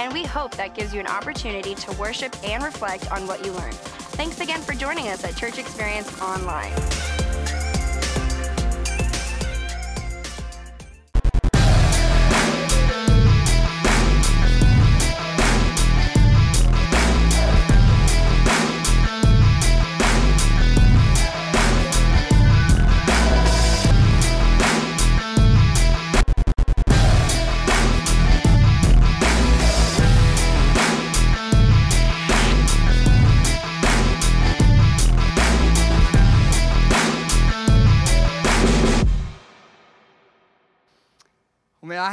and we hope that gives you an opportunity to worship and reflect on what you learned. Thanks again for joining us at Church Experience Online.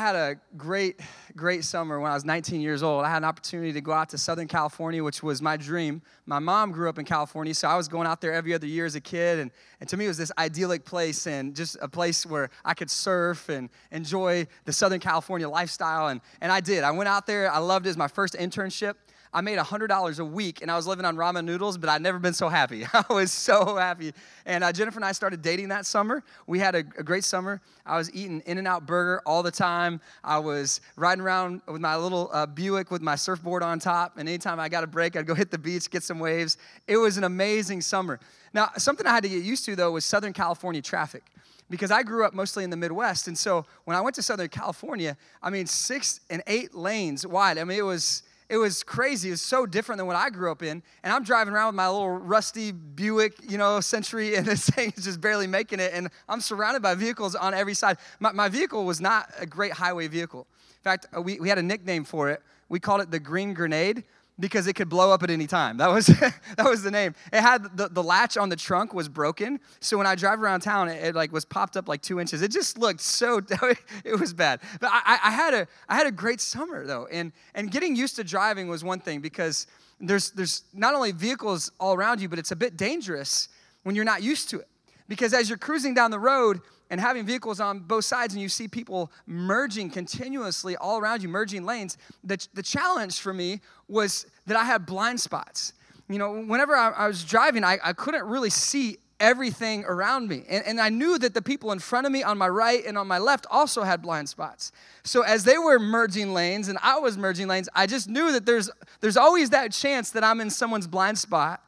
Had a great, great summer when I was 19 years old. I had an opportunity to go out to Southern California, which was my dream. My mom grew up in California, so I was going out there every other year as a kid. And, and to me, it was this idyllic place and just a place where I could surf and enjoy the Southern California lifestyle. And, and I did. I went out there, I loved it. It was my first internship. I made $100 a week and I was living on ramen noodles, but I'd never been so happy. I was so happy. And uh, Jennifer and I started dating that summer. We had a, a great summer. I was eating In N Out Burger all the time. I was riding around with my little uh, Buick with my surfboard on top. And anytime I got a break, I'd go hit the beach, get some waves. It was an amazing summer. Now, something I had to get used to, though, was Southern California traffic because I grew up mostly in the Midwest. And so when I went to Southern California, I mean, six and eight lanes wide. I mean, it was it was crazy. It was so different than what I grew up in. And I'm driving around with my little rusty Buick, you know, Century, and this thing is just barely making it. And I'm surrounded by vehicles on every side. My, my vehicle was not a great highway vehicle. In fact, uh, we, we had a nickname for it. We called it the Green Grenade because it could blow up at any time. That was, that was the name. It had the, the latch on the trunk was broken. So when I drive around town, it, it like was popped up like two inches. It just looked so, it was bad. But I, I, had a, I had a great summer though. And, and getting used to driving was one thing because there's, there's not only vehicles all around you, but it's a bit dangerous when you're not used to it. Because as you're cruising down the road, and having vehicles on both sides and you see people merging continuously all around you, merging lanes, the, the challenge for me was that I had blind spots. You know, whenever I, I was driving, I, I couldn't really see everything around me. And, and I knew that the people in front of me on my right and on my left also had blind spots. So as they were merging lanes and I was merging lanes, I just knew that there's, there's always that chance that I'm in someone's blind spot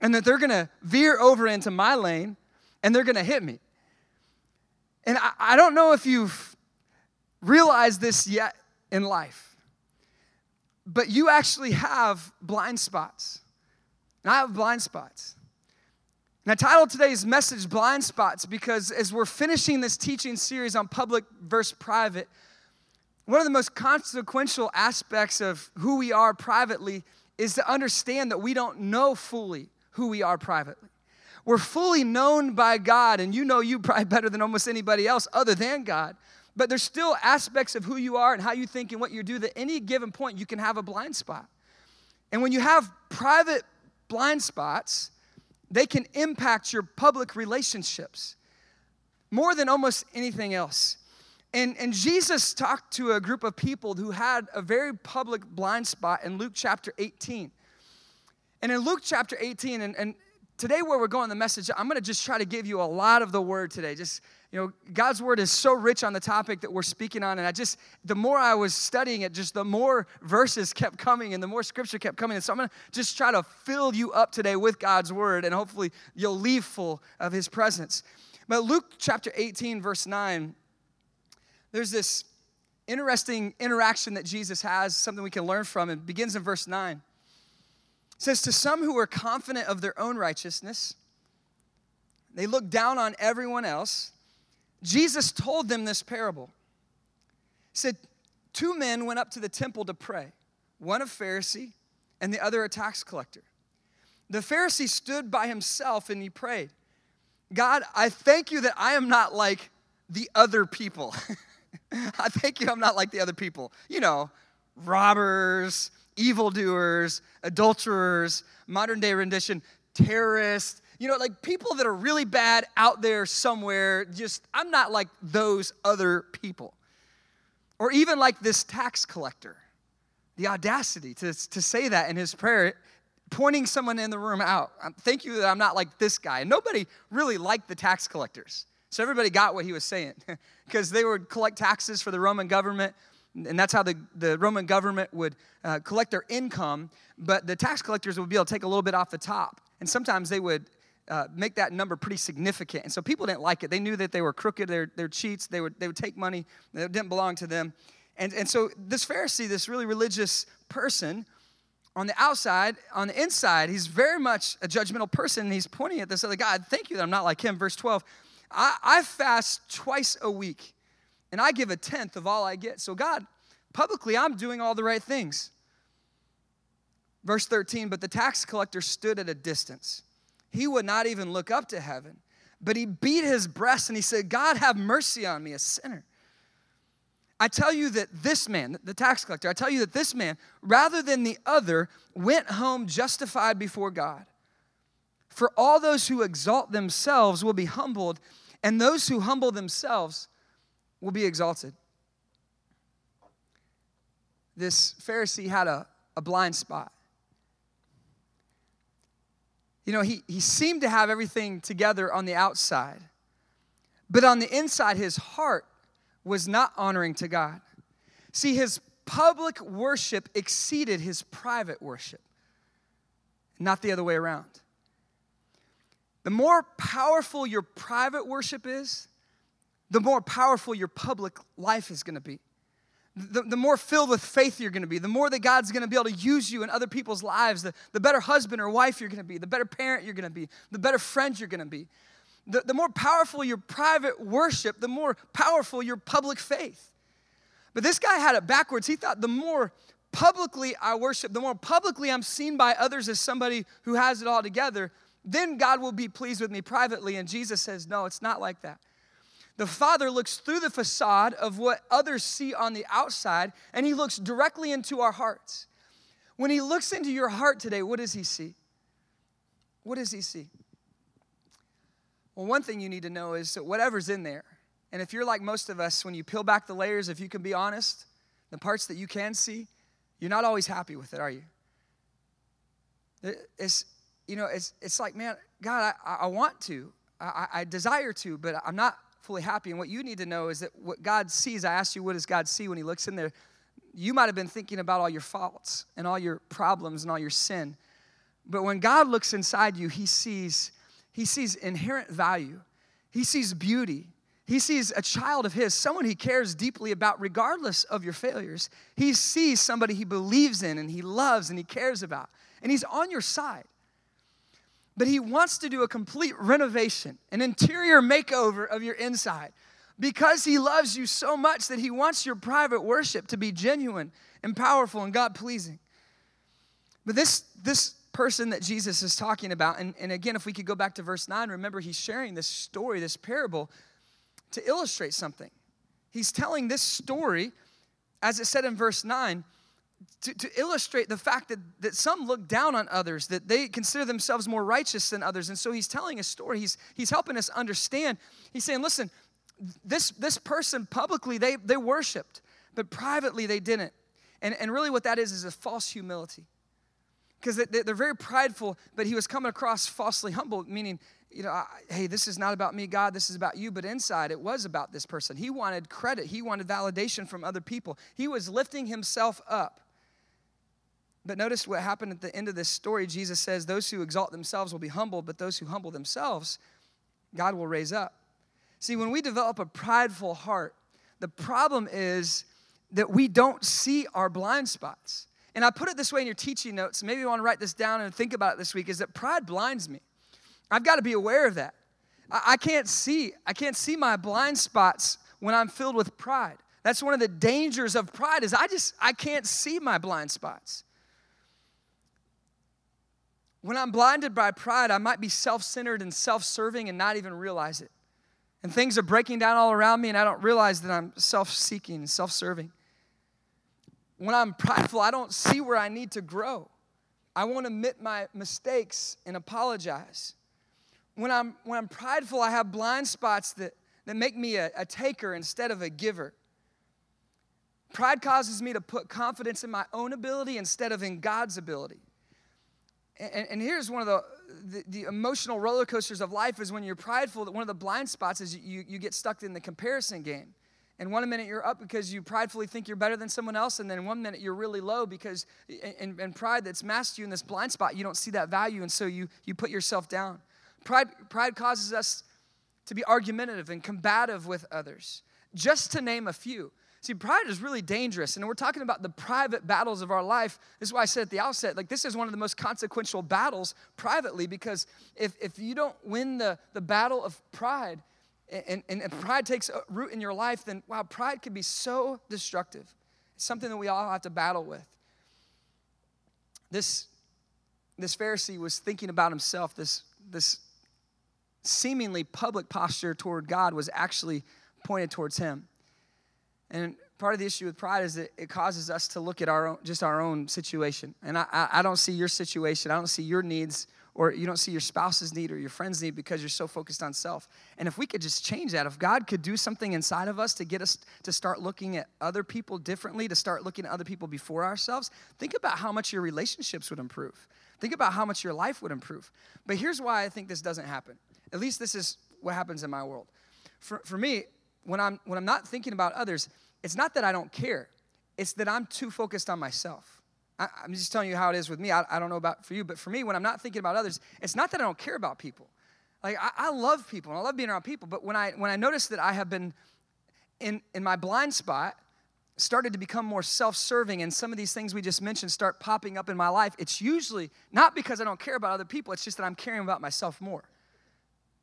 and that they're gonna veer over into my lane and they're gonna hit me. And I, I don't know if you've realized this yet in life, but you actually have blind spots. And I have blind spots. And I titled today's message Blind Spots because as we're finishing this teaching series on public versus private, one of the most consequential aspects of who we are privately is to understand that we don't know fully who we are privately. We're fully known by God, and you know you probably better than almost anybody else other than God. But there's still aspects of who you are and how you think and what you do that any given point you can have a blind spot. And when you have private blind spots, they can impact your public relationships more than almost anything else. And, and Jesus talked to a group of people who had a very public blind spot in Luke chapter 18. And in Luke chapter 18, and, and today where we're going the message i'm going to just try to give you a lot of the word today. Just you know god's word is so rich on the topic that we're speaking on and i just the more i was studying it just the more verses kept coming and the more scripture kept coming. And so i'm going to just try to fill you up today with god's word and hopefully you'll leave full of his presence. But luke chapter 18 verse 9 there's this interesting interaction that jesus has something we can learn from. It begins in verse 9 says, To some who were confident of their own righteousness, they looked down on everyone else. Jesus told them this parable. He said, Two men went up to the temple to pray, one a Pharisee and the other a tax collector. The Pharisee stood by himself and he prayed, God, I thank you that I am not like the other people. I thank you I'm not like the other people. You know, robbers, evildoers, adulterers, modern day rendition, terrorists, you know, like people that are really bad out there somewhere. Just, I'm not like those other people. Or even like this tax collector. The audacity to, to say that in his prayer, pointing someone in the room out. Um, thank you that I'm not like this guy. And nobody really liked the tax collectors. So everybody got what he was saying because they would collect taxes for the Roman government. And that's how the, the Roman government would uh, collect their income. But the tax collectors would be able to take a little bit off the top. And sometimes they would uh, make that number pretty significant. And so people didn't like it. They knew that they were crooked, they're, they're cheats, they would, they would take money that didn't belong to them. And, and so this Pharisee, this really religious person, on the outside, on the inside, he's very much a judgmental person. He's pointing at this other God, thank you that I'm not like him. Verse 12, I, I fast twice a week and I give a tenth of all I get. So, God, publicly, I'm doing all the right things. Verse 13, but the tax collector stood at a distance he would not even look up to heaven, but he beat his breast and he said, God, have mercy on me, a sinner. I tell you that this man, the tax collector, I tell you that this man, rather than the other, went home justified before God. For all those who exalt themselves will be humbled, and those who humble themselves will be exalted. This Pharisee had a, a blind spot. You know, he, he seemed to have everything together on the outside, but on the inside, his heart was not honoring to God. See, his public worship exceeded his private worship, not the other way around. The more powerful your private worship is, the more powerful your public life is going to be the, the more filled with faith you're going to be, the more that God's going to be able to use you in other people's lives, the, the better husband or wife you're going to be, the better parent you're going to be, the better friend you're going to be. The, the more powerful your private worship, the more powerful your public faith. But this guy had it backwards. He thought the more publicly I worship, the more publicly I'm seen by others as somebody who has it all together, then God will be pleased with me privately. And Jesus says, no, it's not like that. The Father looks through the facade of what others see on the outside, and He looks directly into our hearts. When He looks into your heart today, what does He see? What does He see? Well, one thing you need to know is that whatever's in there, and if you're like most of us, when you peel back the layers, if you can be honest, the parts that you can see, you're not always happy with it, are you? It's, you know, it's, it's like, man, God, I, I want to, I, I desire to, but I'm not fully happy. And what you need to know is that what God sees, I asked you, what does God see when He looks in there? You might have been thinking about all your faults and all your problems and all your sin. But when God looks inside you, He sees, He sees inherent value. He sees beauty. He sees a child of His, someone He cares deeply about, regardless of your failures. He sees somebody He believes in and He loves and He cares about. And He's on your side but he wants to do a complete renovation, an interior makeover of your inside because he loves you so much that he wants your private worship to be genuine and powerful and God pleasing. But this, this person that Jesus is talking about, and, and again, if we could go back to verse 9, remember he's sharing this story, this parable, to illustrate something. He's telling this story, as it said in verse 9, to, to, illustrate the fact that, that some look down on others, that they consider themselves more righteous than others. And so he's telling a story. He's, he's helping us understand. He's saying, listen, this, this person publicly, they, they worshiped, but privately they didn't. And, and really what that is is a false humility. Because they, they're very prideful, but he was coming across falsely humble, meaning, you know, hey, this is not about me, God, this is about you. But inside, it was about this person. He wanted credit, he wanted validation from other people. He was lifting himself up but notice what happened at the end of this story. Jesus says, Those who exalt themselves will be humbled, but those who humble themselves, God will raise up. See, when we develop a prideful heart, the problem is that we don't see our blind spots. And I put it this way in your teaching notes. Maybe you want to write this down and think about it this week is that pride blinds me. I've got to be aware of that. I can't see, I can't see my blind spots when I'm filled with pride. That's one of the dangers of pride is I just I can't see my blind spots. When I'm blinded by pride, I might be self centered and self serving and not even realize it. And things are breaking down all around me, and I don't realize that I'm self seeking and self serving. when I'm prideful, I don't see where I need to grow. I won't admit my mistakes and apologize. When I'm, when I'm prideful, I have blind spots that, that make me a, a taker instead of a giver. Pride causes me to put confidence in my own ability instead of in God's ability. And, and here's one of the, the, the, emotional roller coasters of life is when you're prideful, that one of the blind spots is you, you get stuck in the comparison game. And one minute you're up because you pridefully think you're better than someone else, and then one minute you're really low because in, in pride that's masked you in this blind spot, you don't see that value, and so you, you put yourself down. Pride, pride causes us to be argumentative and combative with others, just to name a few. See, pride is really dangerous, and we're talking about the private battles of our life. This is why I said at the outset, like this is one of the most consequential battles privately, because if, if you don't win the, the battle of pride, and, and, and pride takes root in your life, then wow, pride can be so destructive. It's something that we all have to battle with. This, this Pharisee was thinking about himself. This, this seemingly public posture toward God was actually pointed towards him. And part of the issue with pride is that it causes us to look at our own, just our own situation. And I, I, I don't see your situation, I don't see your needs or you don't see your spouse's need or your friend's need because you're so focused on self. And if we could just change that, if God could do something inside of us to get us to start looking at other people differently, to start looking at other people before ourselves, think about how much your relationships would improve. Think about how much your life would improve. But here's why I think this doesn't happen. At least this is what happens in my world. For, for me, when I'm, when I'm not thinking about others, it's not that I don't care, it's that I'm too focused on myself. I, am just telling you how it is with me. I, I, don't know about for you, but for me, when I'm not thinking about others, it's not that I don't care about people. Like I, I love people and I love being around people, but when I when I notice that I have been in in my blind spot, started to become more self-serving, and some of these things we just mentioned start popping up in my life, it's usually not because I don't care about other people. It's just that I'm caring about myself more.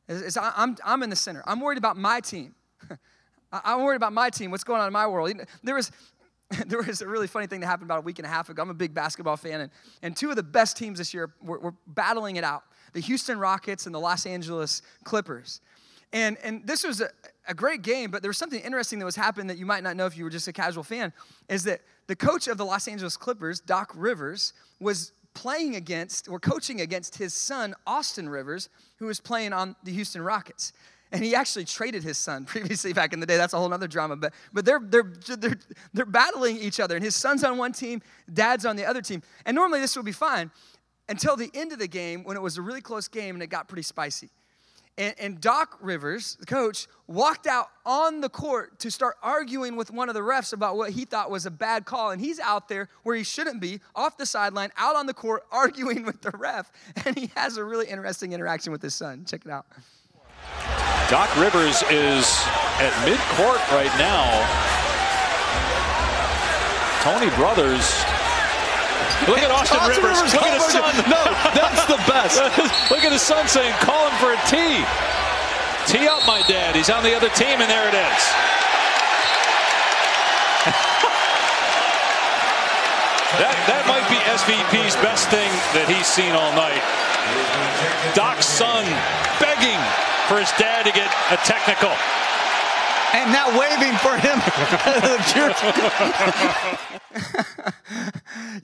It's, it's, I'm I'm in the center. I'm worried about my team. I'm worried about my team, what's going on in my world. There was, there was a really funny thing that happened about a week and a half ago. I'm a big basketball fan, and, and two of the best teams this year were, were battling it out the Houston Rockets and the Los Angeles Clippers. And, and this was a, a great game, but there was something interesting that was happening that you might not know if you were just a casual fan, is that the coach of the Los Angeles Clippers, Doc Rivers, was playing against or coaching against his son, Austin Rivers, who was playing on the Houston Rockets and he actually traded his son previously back in the day. That's a whole other drama. But, but they're, they're, they're, they're battling each other, and his son's on one team, dad's on the other team. And normally this would be fine until the end of the game when it was a really close game and it got pretty spicy. And, and, Doc Rivers, the coach, walked out on the court to start arguing with one of the refs about what he thought was a bad call. And he's out there where he shouldn't be, off the sideline, out on the court, arguing with the ref. And he has a really interesting interaction with his son. Check it out. Doc Rivers is at midcourt right now. Tony Brothers. Look at Austin, Austin Rivers. Rivers. Look at his son. No, that's the best. Look at his son saying, call him for a tee. Tee up, my dad. He's on the other team, and there it is. that, that might be SVP's best thing that he's seen all night. Doc's son begging for his dad to get a technical. And now waving for him.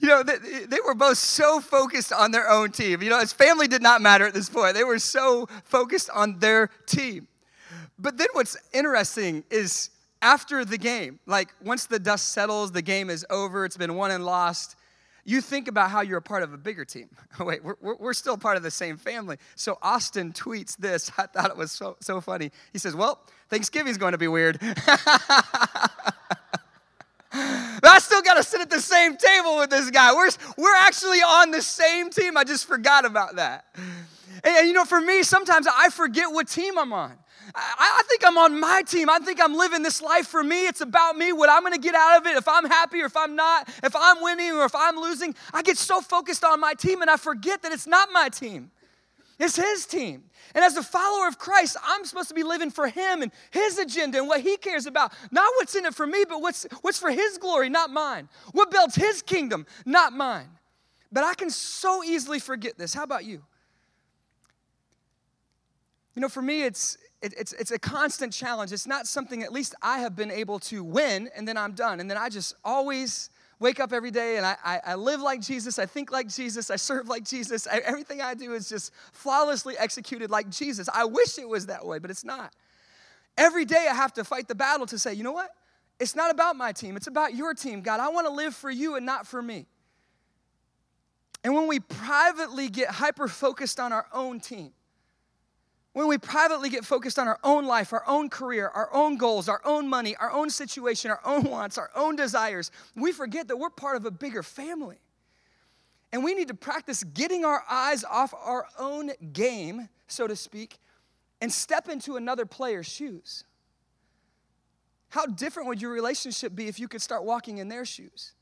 you know, they, they, were both so focused on their own team. You know, his family did not matter at this point. They were so focused on their team. But then what's interesting is after the game, like once the dust settles, the game is over, it's been won and lost you think about how you're a part of a bigger team. Oh, wait, we're, we're still part of the same family. So Austin tweets this. I thought it was so, so funny. He says, Well, Thanksgiving's going to be weird. I still got to sit at the same table with this guy. We're, we're actually on the same team. I just forgot about that. And, and you know, for me, sometimes I forget what team I'm on. I, I think I'm on my team. I think I'm living this life for me. It's about me, what I'm going to get out of it, if I'm happy or if I'm not, if I'm winning or if I'm losing. I get so focused on my team and I forget that it's not my team. It's his team. And as a follower of Christ, I'm supposed to be living for him and his agenda and what he cares about. Not what's in it for me, but what's, what's for his glory, not mine. What builds his kingdom, not mine. But I can so easily forget this. How about you? You know, for me, it's it, it's, it's a constant challenge. It's not something, at least I have been able to win, and then I'm done. And then I just always wake up every day and I, I, I live like Jesus, I think like Jesus, I serve like Jesus. I, everything I do is just flawlessly executed like Jesus. I wish it was that way, but it's not. Every day I have to fight the battle to say, you know what? It's not about my team, it's about your team. God, I want to live for you and not for me. And when we privately get hyper focused on our own team, when we privately get focused on our own life, our own career, our own goals, our own money, our own situation, our own wants, our own desires, we forget that we're part of a bigger family. And we need to practice getting our eyes off our own game, so to speak, and step into another player's shoes. How different would your relationship be if you could start walking in their shoes?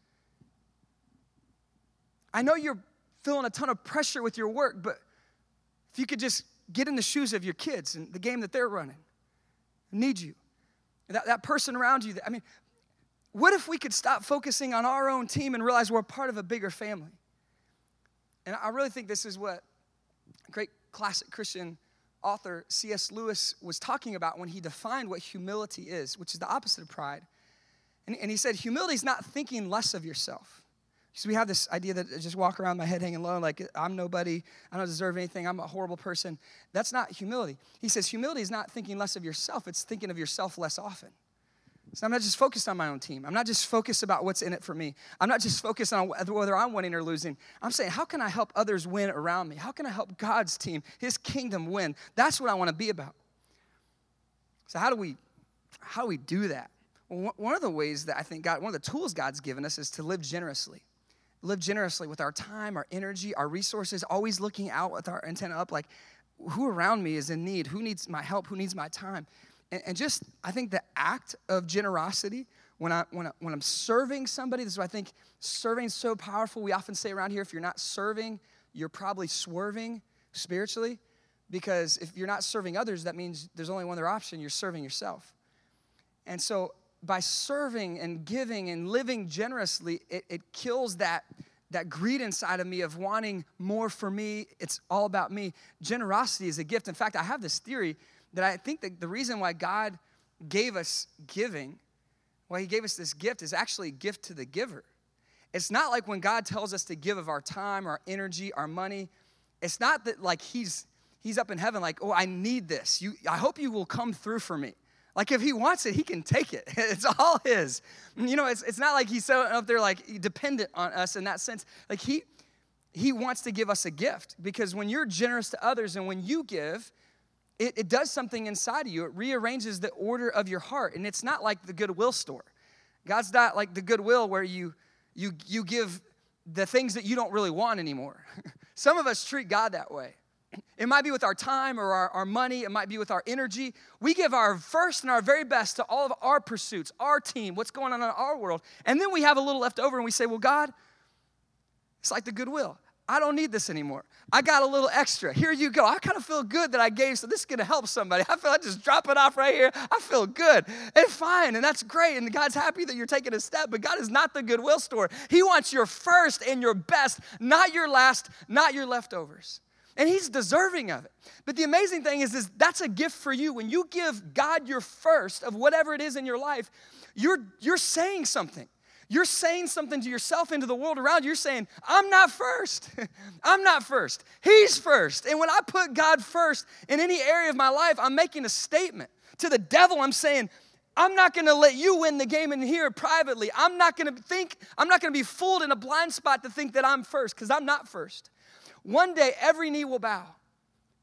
I know you're feeling a ton of pressure with your work, but if you could just get in the shoes of your kids and the game that they're running, need you. That, that person around you, I mean, what if we could stop focusing on our own team and realize we're part of a bigger family? And I really think this is what great classic Christian author C.S. Lewis was talking about when he defined what humility is, which is the opposite of pride. And, and he said, humility is not thinking less of yourself. So we have this idea that I just walk around my head hanging low, like I'm nobody, I don't deserve anything, I'm a horrible person. That's not humility. He says humility is not thinking less of yourself, it's thinking of yourself less often. So I'm not just focused on my own team. I'm not just focused about what's in it for me. I'm not just focused on whether I'm winning or losing. I'm saying, how can I help others win around me? How can I help God's team, His kingdom win? That's what I want to be about. So how do we, how do we do that? Well, one of the ways that I think God, one of the tools God's given us is to live generously live generously with our time, our energy, our resources, always looking out with our antenna up like, who around me is in need? Who needs my help? Who needs my time? And, and just, I think the act of generosity, when, I, when, I, when I'm serving somebody, this is why I think serving is so powerful. We often say around here, if you're not serving, you're probably swerving spiritually. Because if you're not serving others, that means there's only one other option you're serving yourself. And so by serving and giving and living generously, it, it kills that, that greed inside of me of wanting more for me. It's all about me. Generosity is a gift. In fact, I have this theory that I think that the reason why God gave us giving, why He gave us this gift, is actually a gift to the giver. It's not like when God tells us to give of our time, our energy, our money. It's not that like He's He's up in heaven, like, oh, I need this. You, I hope you will come through for me. Like if he wants it, he can take it. It's all his. You know, it's, it's not like he's so up there like dependent on us in that sense. Like he he wants to give us a gift because when you're generous to others and when you give, it, it does something inside of you. It rearranges the order of your heart. And it's not like the goodwill store. God's not like the goodwill where you you you give the things that you don't really want anymore. Some of us treat God that way. It might be with our time or our, our money, it might be with our energy. We give our first and our very best to all of our pursuits, our team, what's going on in our world. And then we have a little left over and we say, Well, God, it's like the goodwill. I don't need this anymore. I got a little extra. Here you go. I kind of feel good that I gave, so this is gonna help somebody. I feel I just drop it off right here. I feel good. It's fine, and that's great. And God's happy that you're taking a step, but God is not the goodwill store. He wants your first and your best, not your last, not your leftovers and he's deserving of it. But the amazing thing is, is that's a gift for you. When you give God your first of whatever it is in your life, you're, you're saying something. You're saying something to yourself and to the world around you. You're saying, I'm not first. I'm not first. He's first. And when I put God first in any area of my life, I'm making a statement. To the devil, I'm saying, I'm not gonna let you win the game in here privately. I'm not gonna think, I'm not gonna be fooled in a blind spot to think that I'm first, because I'm not first. One day, every knee will bow,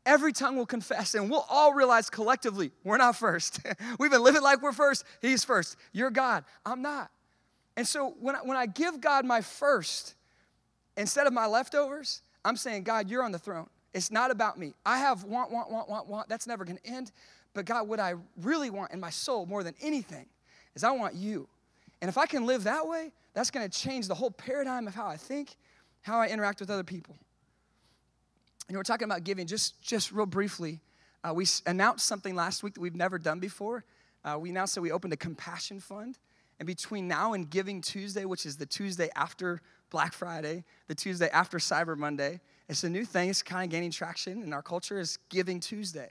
every tongue will confess, and we'll all realize collectively we're not first. We've been living like we're first. He's first. You're God. I'm not. And so when I, when I give God my first, instead of my leftovers, I'm saying, God, you're on the throne. It's not about me. I have want, want, want, want, want. That's never going to end. But God, what I really want in my soul more than anything is I want you. And if I can live that way, that's going to change the whole paradigm of how I think, how I interact with other people. And we're talking about giving just, just real briefly. Uh, we announced something last week that we've never done before. Uh, we announced that we opened a compassion fund. And between now and Giving Tuesday, which is the Tuesday after Black Friday, the Tuesday after Cyber Monday, it's a new thing. It's kind of gaining traction in our culture is Giving Tuesday.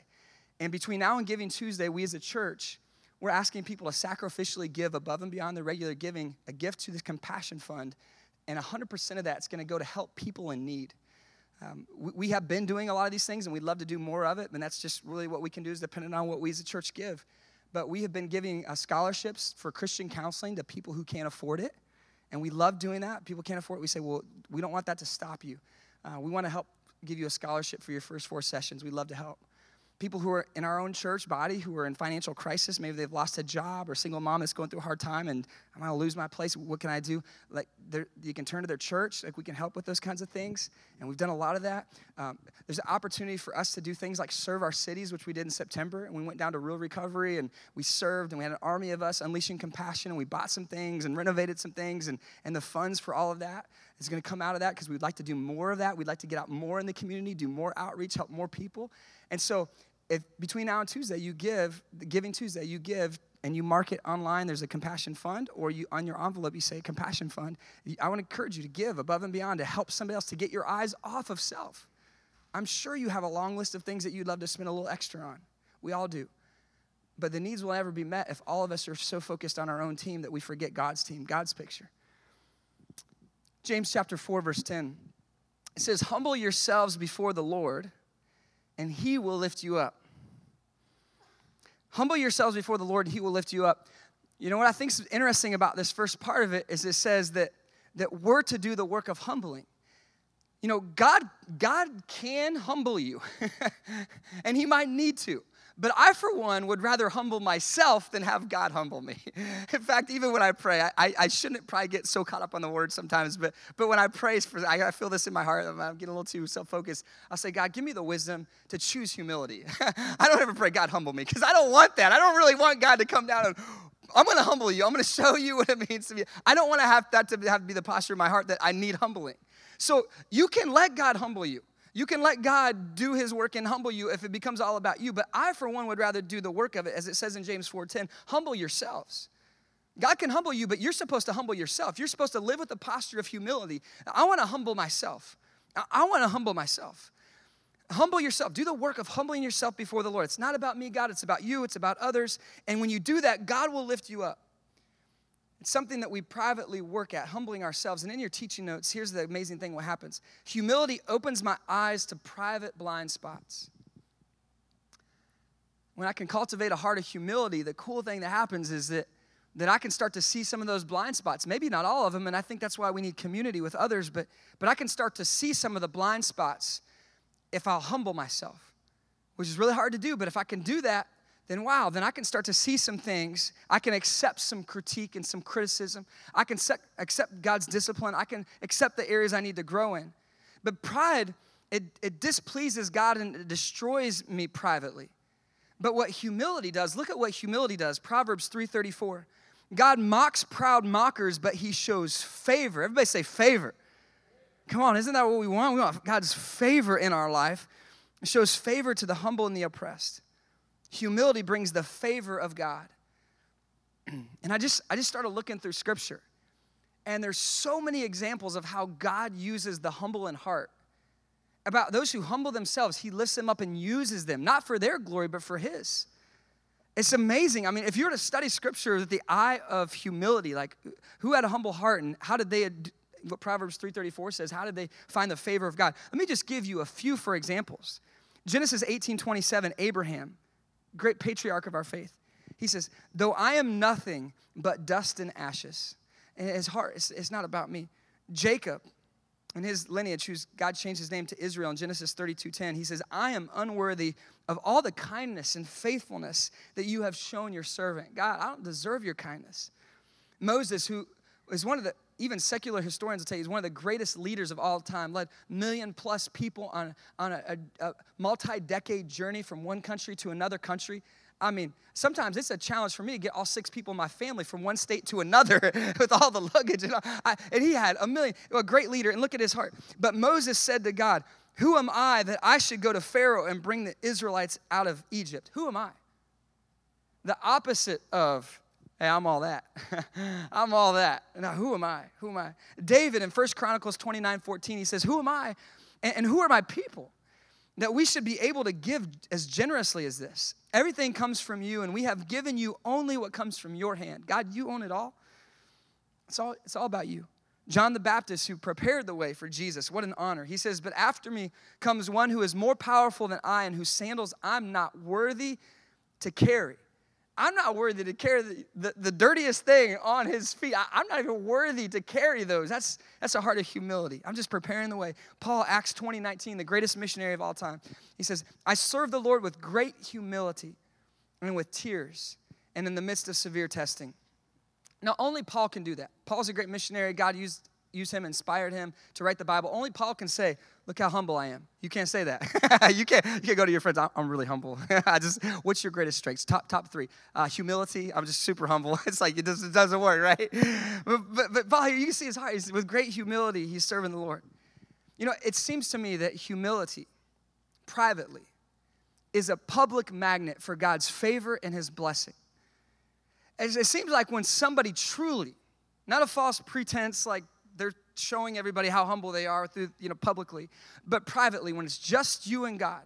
And between now and Giving Tuesday, we as a church, we're asking people to sacrificially give above and beyond their regular giving a gift to the compassion fund, and 100% of that's going to go to help people in need. Um, we, we, have been doing a lot of these things, and we'd love to do more of it, and that's just really what we can do is dependent on what we as a church give. But we have been giving uh, scholarships for Christian counseling to people who can't afford it, and we love doing that. People can't afford it. We say, well, we don't want that to stop you. Uh, we want to help give you a scholarship for your first four sessions. We'd love to help people who are in our own church body who are in financial crisis maybe they've lost a job or single mom that's going through a hard time and i'm going to lose my place what can i do? Like you can turn to their church like we can help with those kinds of things and we've done a lot of that. Um, there's an opportunity for us to do things like serve our cities which we did in september and we went down to real recovery and we served and we had an army of us unleashing compassion and we bought some things and renovated some things and, and the funds for all of that is going to come out of that because we'd like to do more of that. We'd like to get out more in the community do more outreach help more people. And so, if between now and Tuesday you give, Giving Tuesday, you give and you mark it online, there's a compassion fund, or you on your envelope you say compassion fund. I want to encourage you to give above and beyond to help somebody else to get your eyes off of self. I'm sure you have a long list of things that you'd love to spend a little extra on. We all do. But the needs will never be met if all of us are so focused on our own team that we forget God's team, God's picture. James chapter 4, verse 10. It says, Humble yourselves before the Lord and he will lift you up. Humble yourselves before the Lord, and he will lift you up. You know what I think is interesting about this first part of it is it says that, that we're to do the work of humbling. You know, God, God can humble you, and he might need to. But I, for one, would rather humble myself than have God humble me. In fact, even when I pray, I, I shouldn't probably get so caught up on the word sometimes, but, but when I pray, for, I, feel this in my heart, I'm getting a little too self focused. I'll say, God, give me the wisdom to choose humility. I don't ever pray, God, humble me, because I don't want that. I don't really want God to come down and, I'm going to humble you. I'm going to show you what it means to be. I don't want to have that to have to be the posture of my heart that I need humbling. So you can let God humble you. You can let God do his work and humble you if it becomes all about you, but I for one would rather do the work of it as it says in James 4:10, humble yourselves. God can humble you, but you're supposed to humble yourself. You're supposed to live with the posture of humility. I want to humble myself. I want to humble myself. Humble yourself. Do the work of humbling yourself before the Lord. It's not about me, God. It's about you. It's about others. And when you do that, God will lift you up. Something that we privately work at, humbling ourselves. And in your teaching notes, here's the amazing thing what happens humility opens my eyes to private blind spots. When I can cultivate a heart of humility, the cool thing that happens is that, that I can start to see some of those blind spots. Maybe not all of them, and I think that's why we need community with others, but, but I can start to see some of the blind spots if I'll humble myself, which is really hard to do. But if I can do that, then wow, then I can start to see some things. I can accept some critique and some criticism. I can accept God's discipline. I can accept the areas I need to grow in. But pride, it, it displeases God and it destroys me privately. But what humility does, look at what humility does. Proverbs 3:34. God mocks proud mockers, but he shows favor. Everybody say favor. Come on, isn't that what we want? We want God's favor in our life. It shows favor to the humble and the oppressed. Humility brings the favor of God. and I just I just started looking through scripture. And there's so many examples of how God uses the humble in heart. About those who humble themselves, he lifts them up and uses them, not for their glory, but for his. It's amazing. I mean, if you were to study scripture with the eye of humility, like who had a humble heart and how did they what Proverbs 3:34 says, how did they find the favor of God? Let me just give you a few for examples. Genesis 18:27, Abraham great patriarch of our faith. He says, Though I am nothing but dust and ashes, and his heart, it's, it's not about me. Jacob, in his lineage, who's God changed his name to Israel in Genesis 32:10, he says, I am unworthy of all the kindness and faithfulness that you have shown your servant. God, I don't deserve your kindness. Moses, who is one of the even secular historians will tell you he's one of the greatest leaders of all time, led million plus people on, on a, a, a multi decade journey from one country to another country. I mean, sometimes it's a challenge for me to get all six people in my family from one state to another with all the luggage. And, I, and he had a million, a great leader, and look at his heart. But Moses said to God, Who am I that I should go to Pharaoh and bring the Israelites out of Egypt? Who am I? The opposite of Hey, I'm all that. I'm all that. Now, who am I? Who am I? David in 1 Chronicles 29 14, he says, Who am I? And, and who are my people? that we should be able to give as generously as this. Everything comes from you, and we have given you only what comes from your hand. God, you own it all. It's all, it's all about you. John the Baptist, who prepared the way for Jesus, what an honor. He says, But after me comes one who is more powerful than I, and whose sandals I'm not worthy to carry. I'm not worthy to carry the, the, the dirtiest thing on his feet. I, am not even worthy to carry those. That's, that's a heart of humility. I'm just preparing the way. Paul, Acts 20, 19, the greatest missionary of all time, he says, I serve the Lord with great humility and with tears and in the midst of severe testing. Now, only Paul can do that. Paul's a great missionary. God used, used him, inspired him to write the Bible. Only Paul can say, Look how humble I am. You can't say that. you, can't, you can't go to your friends, I'm really humble. I just, what's your greatest strengths? Top, top three. Uh, humility, I'm just super humble. It's like, it, does, it doesn't work, right? But, but, but Paul, you can see his heart. He's, with great humility, he's serving the Lord. You know, it seems to me that humility, privately, is a public magnet for God's favor and his blessing. It seems like when somebody truly, not a false pretense, like showing everybody how humble they are through, you know, publicly, but privately, when it's just you and God,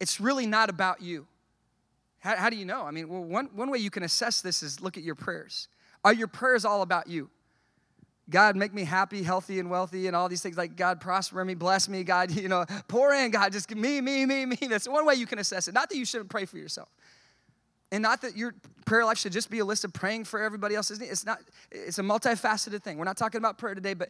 it's really not about you. How, how do you know? I mean, well, one, one way you can assess this is look at your prayers. Are your prayers all about you? God, make me happy, healthy, and wealthy, and all these things like God, prosper me, bless me, God, you know, pour in, God, just me, me, me, me. That's one way you can assess it. Not that you shouldn't pray for yourself. And not that your prayer life should just be a list of praying for everybody else's needs. It's not, it's a multifaceted thing. We're not talking about prayer today, but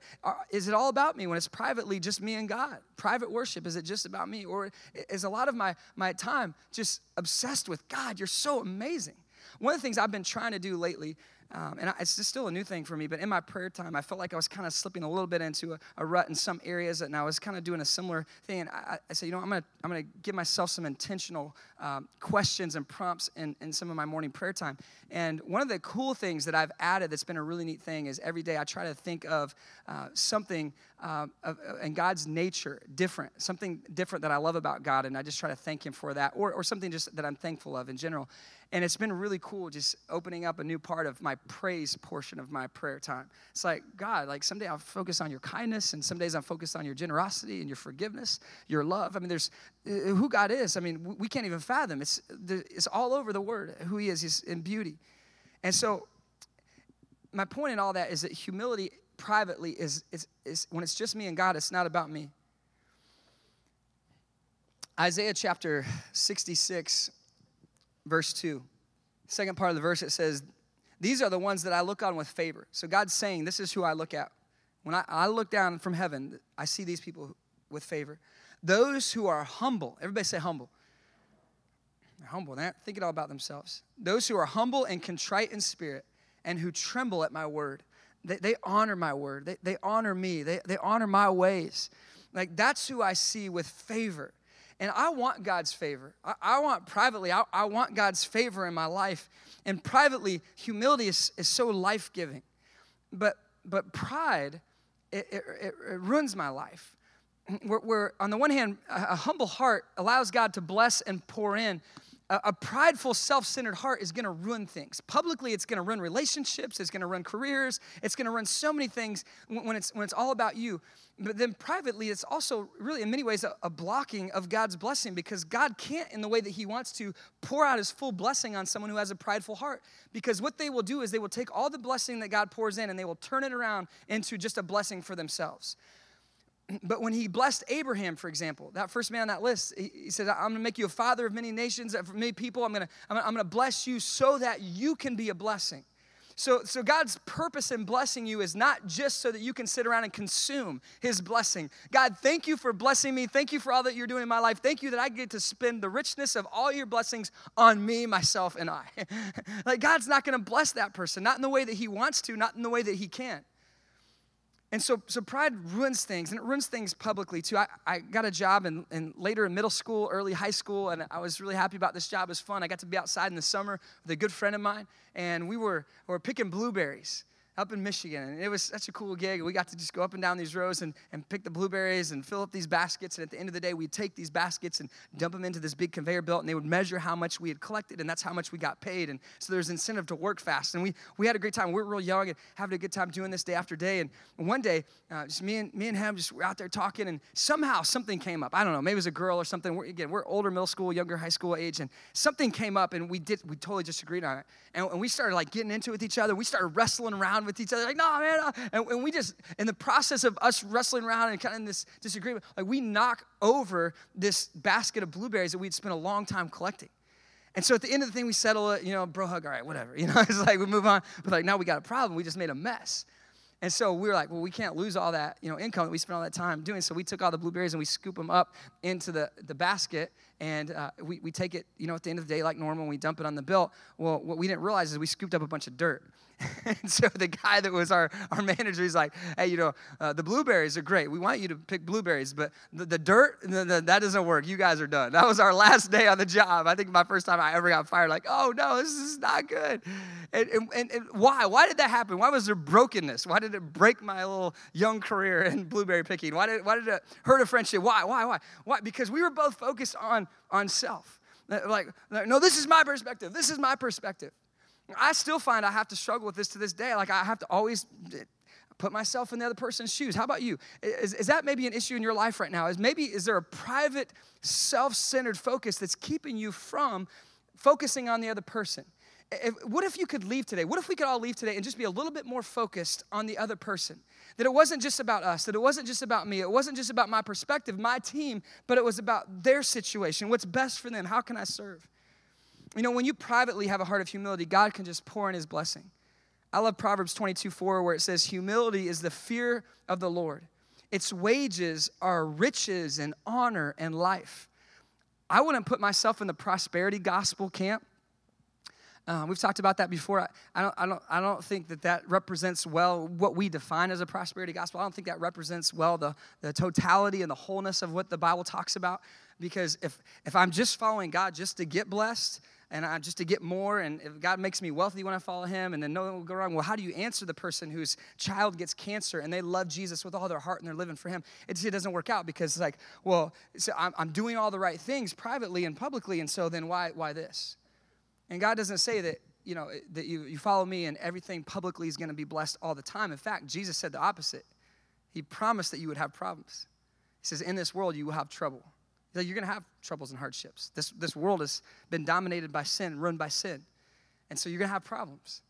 is it all about me when it's privately just me and God? Private worship, is it just about me? Or is a lot of my, my time just obsessed with God, you're so amazing? One of the things I've been trying to do lately um, and I, it's just still a new thing for me, but in my prayer time, I felt like I was kind of slipping a little bit into a, a, rut in some areas, and I was kind of doing a similar thing. And I, I said, you know, I'm gonna, I'm gonna give myself some intentional um, questions and prompts in, in some of my morning prayer time. And one of the cool things that I've added that's been a really neat thing is every day I try to think of uh, something uh, of, and God's nature different, something different that I love about God, and I just try to thank Him for that, or, or something just that I'm thankful of in general. And it's been really cool just opening up a new part of my praise portion of my prayer time. It's like, God, like someday I'll focus on your kindness, and some days I'm focused on your generosity and your forgiveness, your love. I mean, there's who God is. I mean, we can't even fathom. It's, it's all over the word who He is He's in beauty. And so, my point in all that is that humility privately is, is, is when it's just me and God, it's not about me. Isaiah chapter 66 verse 2. Second part of the verse, it says, These are the ones that I look on with favor. So God's saying, This is who I look at. When I, I look down from heaven, I see these people with favor. Those who are humble, everybody say humble. They're humble, they're thinking all about themselves. Those who are humble and contrite in spirit and who tremble at my word. They, they honor my word, they, they honor me, they, they honor my ways. Like that's who I see with favor. And I want God's favor. I, I want privately, I, I, want God's favor in my life. And privately, humility is, is so life giving. But, but pride, it, it, it, ruins my life. Where, where, on the one hand, a, a humble heart allows God to bless and pour in a, prideful, self centered heart is going to ruin things. Publicly, it's going to ruin relationships, it's going to run careers, it's going to run so many things when it's, when it's all about you. But then privately, it's also really, in many ways, a, a blocking of God's blessing because God can't, in the way that He wants to, pour out His full blessing on someone who has a prideful heart. Because what they will do is they will take all the blessing that God pours in and they will turn it around into just a blessing for themselves. But when he blessed Abraham, for example, that first man on that list, he, he said, I'm gonna make you a father of many nations, of many people. I'm gonna, I'm gonna, I'm gonna bless you so that you can be a blessing. So, so God's purpose in blessing you is not just so that you can sit around and consume His blessing. God, thank you for blessing me. Thank you for all that you're doing in my life. Thank you that I get to spend the richness of all your blessings on me, myself, and I. like God's not going to bless that person, not in the way that He wants to, not in the way that He can. And so, so pride ruins things, and it ruins things publicly too. I, I got a job in, in later in middle school, early high school, and I was really happy about this job. It was fun. I got to be outside in the summer with a good friend of mine, and we were, we were picking blueberries. Up in Michigan. And it was such a cool gig. We got to just go up and down these rows and, and pick the blueberries and fill up these baskets. And at the end of the day, we'd take these baskets and dump them into this big conveyor belt, and they would measure how much we had collected, and that's how much we got paid. And so there's incentive to work fast. And we, we had a great time. We were real young and having a good time doing this day after day. And one day, uh, just me and, me and him just were out there talking, and somehow something came up. I don't know, maybe it was a girl or something. We're, again, we're older middle school, younger high school age, and something came up, and we did we totally disagreed on it. And, and we started like getting into it with each other. We started wrestling around with each other, like, no, man. Uh, and, and we just, in the process of us wrestling around and kind of in this disagreement, like we knock over this basket of blueberries that we'd spent a long time collecting. And so at the end of the thing, we settle it, you know, bro hug, all right, whatever. You know, it's like we move on. But like now we got a problem. We just made a mess. And so we were like, well, we can't lose all that, you know, income that we spent all that time doing. So we took all the blueberries and we scoop them up into the, the basket and uh, we, we take it, you know, at the end of the day like normal and we dump it on the bill. Well, what we didn't realize is we scooped up a bunch of dirt. and so the guy that was our, our manager, he's like, hey, you know, uh, the blueberries are great. We want you to pick blueberries, but the, the dirt, the, the, that doesn't work. You guys are done. That was our last day on the job. I think my first time I ever got fired, like, oh no, this is not good. And, and, and why? Why did that happen? Why was there brokenness? Why did it break my little young career in blueberry picking? Why did, why did it hurt a friendship? Why? Why? Why? Why? Because we were both focused on, on self. Like, like, no, this is my perspective. This is my perspective. I still find I have to struggle with this to this day. Like I have to always put myself in the other person's shoes. How about you? Is, is that maybe an issue in your life right now? Is maybe is there a private, self-centered focus that's keeping you from focusing on the other person? If, what if you could leave today? What if we could all leave today and just be a little bit more focused on the other person? That it wasn't just about us, that it wasn't just about me, it wasn't just about my perspective, my team, but it was about their situation. What's best for them? How can I serve? You know, when you privately have a heart of humility, God can just pour in his blessing. I love Proverbs 22 4, where it says, Humility is the fear of the Lord. Its wages are riches and honor and life. I wouldn't put myself in the prosperity gospel camp. Uh, we've talked about that before. I, I, don't, I, don't, I don't think that that represents well what we define as a prosperity gospel. I don't think that represents well the, the totality and the wholeness of what the Bible talks about. Because if, if I'm just following God just to get blessed, and I, just to get more, and if God makes me wealthy when I follow Him, and then nothing will go wrong. Well, how do you answer the person whose child gets cancer and they love Jesus with all their heart and they're living for Him? It, it doesn't work out because it's like, well, so I'm, I'm doing all the right things privately and publicly, and so then why, why this? And God doesn't say that you know that you, you follow me and everything publicly is going to be blessed all the time. In fact, Jesus said the opposite. He promised that you would have problems. He says, "In this world you will have trouble." You're going to have troubles and hardships. This, this world has been dominated by sin, run by sin. And so you're going to have problems.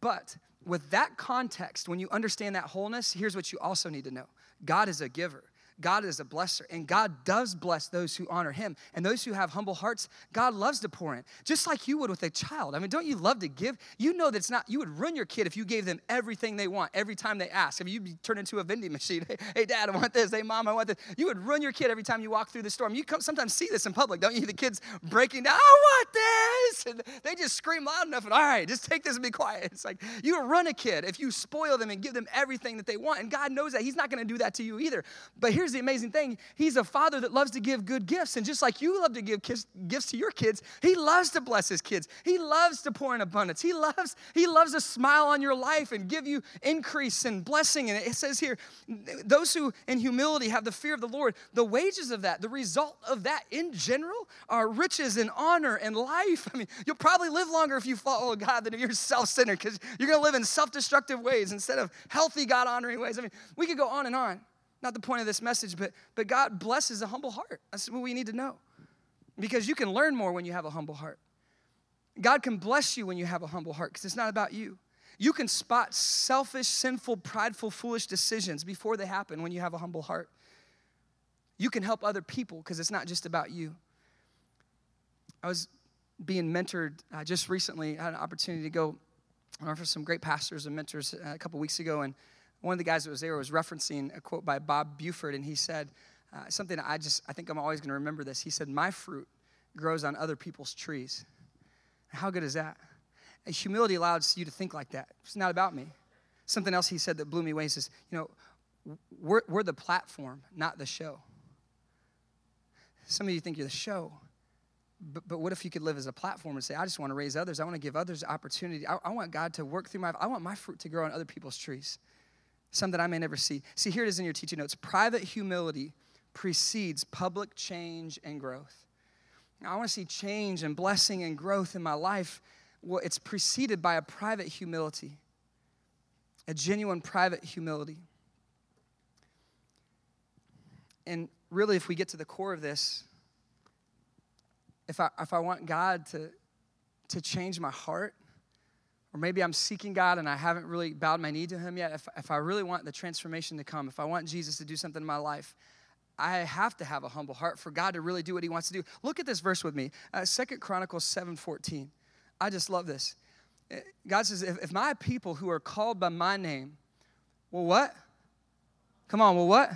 But with that context, when you understand that wholeness, here's what you also need to know God is a giver. God is a blesser, and God does bless those who honor Him. And those who have humble hearts, God loves to pour in, just like you would with a child. I mean, don't you love to give? You know that it's not, you would run your kid if you gave them everything they want every time they ask. I mean, you'd be turned into a vending machine. Hey, dad, I want this. Hey, mom, I want this. You would run your kid every time you walk through the store. You come, sometimes see this in public, don't you? The kids breaking down, I want this. And they just scream loud enough, and all right, just take this and be quiet. It's like you run a kid if you spoil them and give them everything that they want. And God knows that. He's not going to do that to you either. But here's the amazing thing He's a father that loves to give good gifts. And just like you love to give gifts to your kids, He loves to bless His kids. He loves to pour in abundance. He loves, He loves to smile on your life and give you increase and blessing. And it says here, those who in humility have the fear of the Lord, the wages of that, the result of that in general are riches and honor and life. I mean, you'll probably live longer if you follow God than if you're self centered because you're going to live in self destructive ways instead of healthy, God honoring ways. I mean, we could go on and on. Not the point of this message, but, but God blesses a humble heart. That's what we need to know. Because you can learn more when you have a humble heart. God can bless you when you have a humble heart because it's not about you. You can spot selfish, sinful, prideful, foolish decisions before they happen when you have a humble heart. You can help other people because it's not just about you. I was being mentored uh, just recently. I had an opportunity to go for some great pastors and mentors uh, a couple weeks ago, and one of the guys that was there was referencing a quote by Bob Buford, and he said uh, something I just, I think I'm always going to remember this. He said, My fruit grows on other people's trees. How good is that? Humility allows you to think like that. It's not about me. Something else he said that blew me away He says, you know, we're, we're the platform, not the show. Some of you think you're the show. But, but what if you could live as a platform and say, I just want to raise others. I want to give others opportunity. I, I want God to work through my, I want my fruit to grow on other people's trees, some that I may never see. See, here it is in your teaching notes. Private humility precedes public change and growth. Now, I want to see change and blessing and growth in my life. Well, it's preceded by a private humility, a genuine private humility. And really, if we get to the core of this, if I, if I want God to, to change my heart, or maybe I'm seeking God and I haven't really bowed my knee to Him yet, if, if I really want the transformation to come, if I want Jesus to do something in my life, I have to have a humble heart for God to really do what He wants to do. Look at this verse with me, uh, Second Chronicles seven fourteen. I just love this. Uh, God says, if, if my people who are called by my name, well, what? Come on, well, what?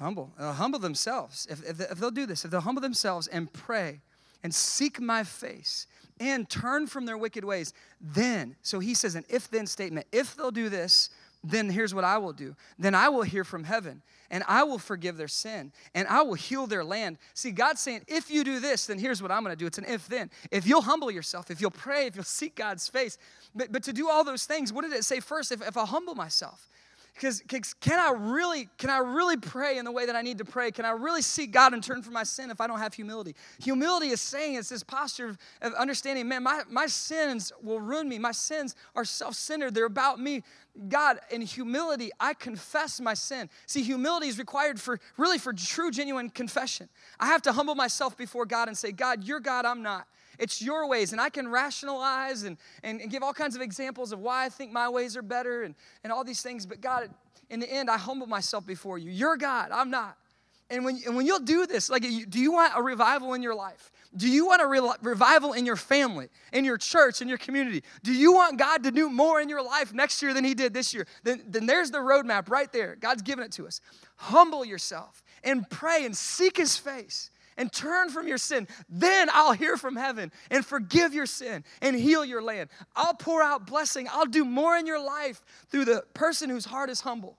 Humble. Uh, humble themselves. If, if, if they'll do this, if they'll humble themselves and pray and seek my face and turn from their wicked ways, then, so he says an if then statement, if they'll do this, then here's what I will do. Then I will hear from heaven and I will forgive their sin and I will heal their land. See, God's saying, if you do this, then here's what I'm gonna do. It's an if then. If you'll humble yourself, if you'll pray, if you'll seek God's face. But, but to do all those things, what did it say first? If, if I humble myself, because can I really can I really pray in the way that I need to pray? Can I really seek God and turn from my sin if I don't have humility? Humility is saying it's this posture of, understanding, man, my, my sins will ruin me. My sins are self-centered. They're about me. God, in humility, I confess my sin. See, humility is required for really for true, genuine confession. I have to humble myself before God and say, God, you're God, I'm not. It's your ways. And I can rationalize and, and, and give all kinds of examples of why I think my ways are better and, and all these things. But God, in the end, I humble myself before you. You're God, I'm not. And when, and when you'll do this, like, do you want a revival in your life? Do you want a re- revival in your family, in your church, in your community? Do you want God to do more in your life next year than He did this year? Then, then there's the roadmap right there. God's given it to us. Humble yourself and pray and seek His face and turn from your sin, then I'll hear from heaven and forgive your sin and heal your land. I'll pour out blessing. I'll do more in your life through the person whose heart is humble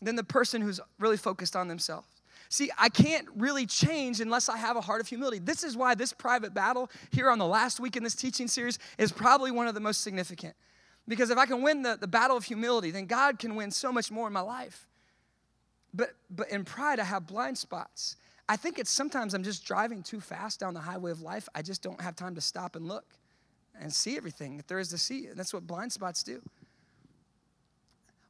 than the person who's really focused on themselves. See, I can't really change unless I have a heart of humility. This is why this private battle here on the last week in this teaching series is probably one of the most significant. Because if I can win the, the battle of humility, then God can win so much more in my life. But, but in pride, I have blind spots. I think it's sometimes I'm just driving too fast down the highway of life. I just don't have time to stop and look and see everything that there is to see. And that's what blind spots do.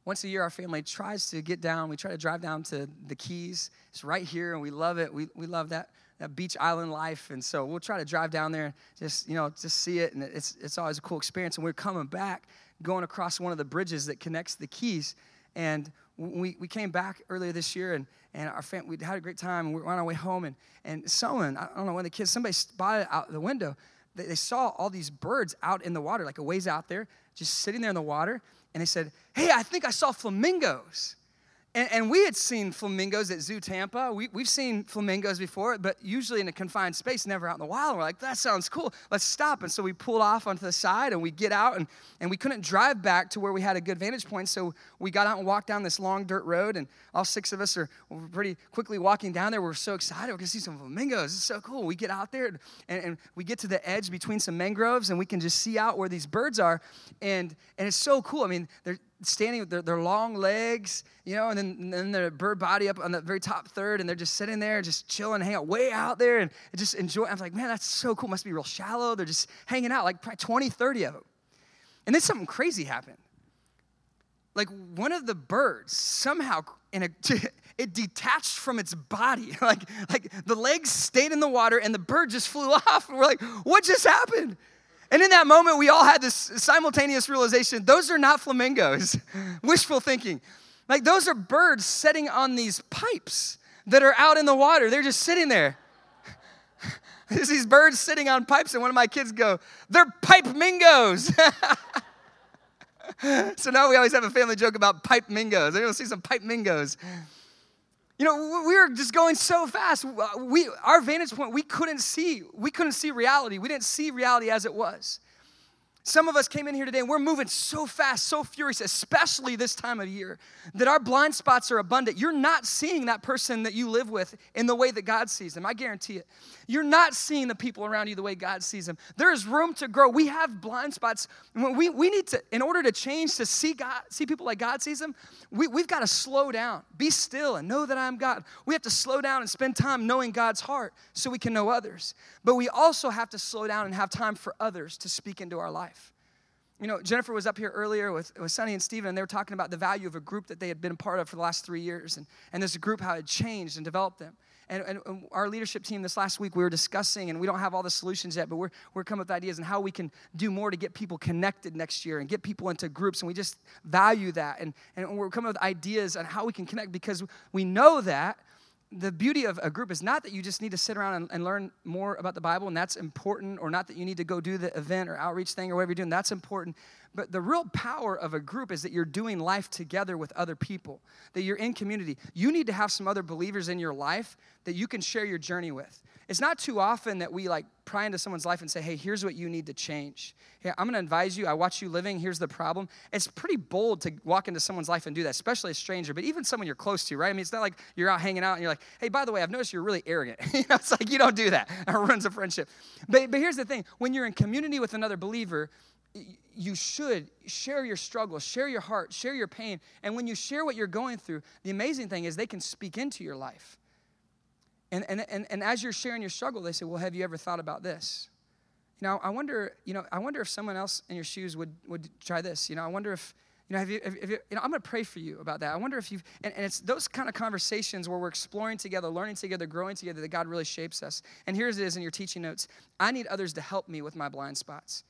Once a year, our family tries to get down. We try to drive down to the Keys. It's right here, and we love it. We, we love that, that beach island life. And so we'll try to drive down there, just, you know, just see it. And it's, it's always a cool experience. And we're coming back, going across one of the bridges that connects the Keys. And we, we came back earlier this year, and and our family, we had a great time, and we were on our way home, and, and someone, I don't know, when the kids, somebody spotted out the window, they, they saw all these birds out in the water, like a ways out there, just sitting there in the water, and they said, hey, I think I saw flamingos. And, and, we had seen flamingos at Zoo Tampa. We, we've seen flamingos before, but usually in a confined space, never out in the wild. We're like, that sounds cool. Let's stop. And so we pulled off onto the side and we get out, and, and we couldn't drive back to where we had a good vantage point. So we got out and walked down this long dirt road, and all six of us are pretty quickly walking down there. We're so excited. We're going to see some flamingos. It's so cool. We get out there, and, and we get to the edge between some mangroves, and we can just see out where these birds are. And, and it's so cool. I mean, they're, standing with their, their long legs, you know, and then, and then their bird body up on the very top third, and they're just sitting there, just chilling, hanging out way out there, and just enjoy. I was like, man, that's so cool. Must be real shallow. They're just hanging out, like 20, 30 of them. And then something crazy happened. Like one of the birds somehow in a it detached from its body. Like like the legs stayed in the water and the bird just flew off. And we're like, what just happened? And in that moment, we all had this simultaneous realization those are not flamingos. Wishful thinking. Like, those are birds sitting on these pipes that are out in the water. They're just sitting there. There's these birds sitting on pipes, and one of my kids go, They're pipe mingos. so now we always have a family joke about pipe mingos. Anyone see some pipe mingos? You know, we were just going so fast. Uh, we, our vantage point, we couldn't see. We couldn't see reality. We didn't see reality as it was. Some of us came in here today and we're moving so fast, so furious, especially this time of year, that our blind spots are abundant. You're not seeing that person that you live with in the way that God sees them. I guarantee it. You're not seeing the people around you the way God sees them. There is room to grow. We have blind spots. We, we need to, in order to change, to see God, see people like God sees them, we, we've got to slow down, be still, and know that I am God. We have to slow down and spend time knowing God's heart so we can know others. But we also have to slow down and have time for others to speak into our life. You know, Jennifer was up here earlier with, with Sonny and Steven, and they were talking about the value of a group that they had been a part of for the last three years, and, and this group, how it changed and developed them. And, and, and, our leadership team this last week, we were discussing, and we don't have all the solutions yet, but we're, we're coming with ideas on how we can do more to get people connected next year and get people into groups, and we just value that. And, and we're coming with ideas on how we can connect because we know that the beauty of a group is not that you just need to sit around and, and, learn more about the Bible, and that's important, or not that you need to go do the event or outreach thing or whatever you're doing, that's important. But the real power of a group is that you're doing life together with other people, that you're in community. You need to have some other believers in your life that you can share your journey with. It's not too often that we like pry into someone's life and say, hey, here's what you need to change. Hey, I'm gonna advise you. I watch you living. Here's the problem. It's pretty bold to walk into someone's life and do that, especially a stranger, but even someone you're close to, right? I mean, it's not like you're out hanging out and you're like, hey, by the way, I've noticed you're really arrogant. you know, it's like you don't do that. It ruins a friendship. But, but here's the thing when you're in community with another believer, you should share your struggles, share your heart, share your pain. And when you share what you're going through, the amazing thing is they can speak into your life. And, and, and, and as you're sharing your struggle, they say, Well, have you ever thought about this? You know, I wonder, you know, I wonder if someone else in your shoes would, would try this. You know, I wonder if, you know, have you, have you, you know, I'm going to pray for you about that. I wonder if you've, and, and it's those kind of conversations where we're exploring together, learning together, growing together that God really shapes us. And here's it is in your teaching notes I need others to help me with my blind spots.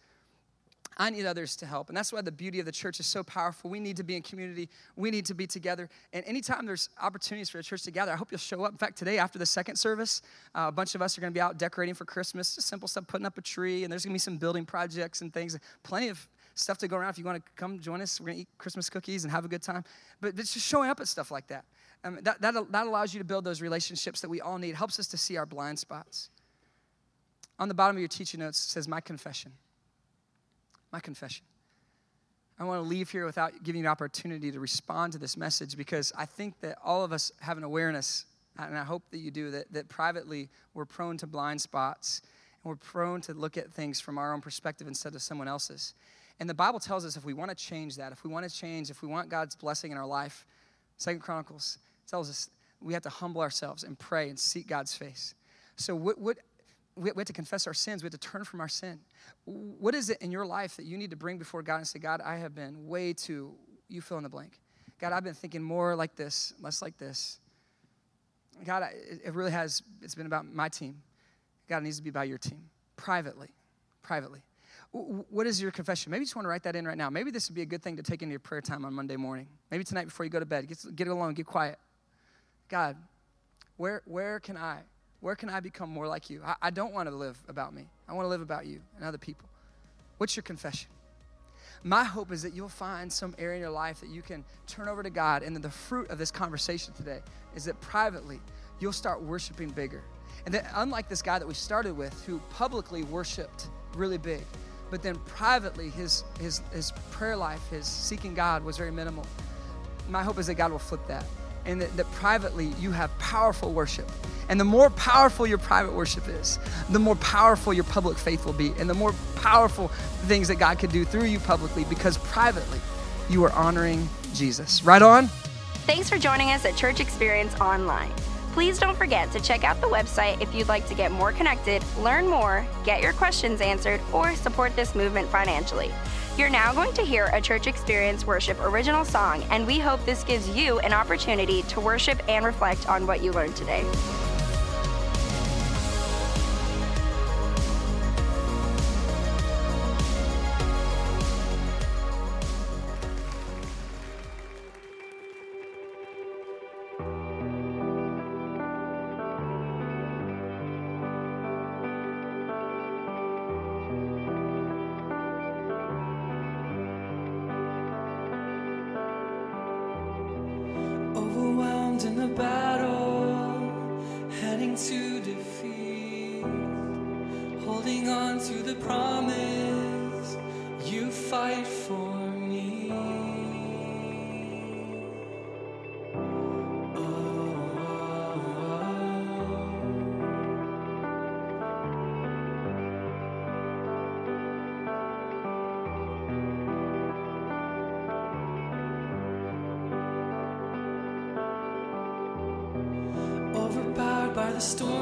I need others to help. And that's why the beauty of the church is so powerful. We need to be in community, we need to be together. And anytime there's opportunities for a church to gather, I hope you'll show up. In fact, today after the second service, uh, a bunch of us are going to be out decorating for Christmas, just simple stuff, putting up a tree, and there's going to be some building projects and things. Plenty of stuff to go around. If you want to come join us, we're going to eat Christmas cookies and have a good time. But it's just showing up at stuff like that. Um, that, that. That allows you to build those relationships that we all need, helps us to see our blind spots. On the bottom of your teaching notes says, My confession. My confession. I want to leave here without giving you an opportunity to respond to this message because I think that all of us have an awareness, and I hope that you do, that, that privately we're prone to blind spots and we're prone to look at things from our own perspective instead of someone else's. And the Bible tells us if we want to change that, if we want to change, if we want God's blessing in our life, Second Chronicles tells us we have to humble ourselves and pray and seek God's face. So, what, what we have to confess our sins. We have to turn from our sin. What is it in your life that you need to bring before God and say, God, I have been way too, you fill in the blank. God, I've been thinking more like this, less like this. God, it really has, it's been about my team. God, it needs to be about your team, privately, privately. What is your confession? Maybe you just want to write that in right now. Maybe this would be a good thing to take into your prayer time on Monday morning. Maybe tonight before you go to bed, get, get alone, get quiet. God, where, where can I where can I become more like you? I, I don't want to live about me. I want to live about you and other people. What's your confession? My hope is that you'll find some area in your life that you can turn over to God. And then the fruit of this conversation today is that privately, you'll start worshiping bigger. And that unlike this guy that we started with, who publicly worshiped really big, but then privately, his, his, his prayer life, his seeking God was very minimal. My hope is that God will flip that and that, that privately you have powerful worship. And the more powerful your private worship is, the more powerful your public faith will be, and the more powerful things that God can do through you publicly because privately you are honoring Jesus. Right on? Thanks for joining us at Church Experience Online. Please don't forget to check out the website if you'd like to get more connected, learn more, get your questions answered, or support this movement financially. You're now going to hear a church experience worship original song, and we hope this gives you an opportunity to worship and reflect on what you learned today. to the promise you fight for me. Overpowered by the storm.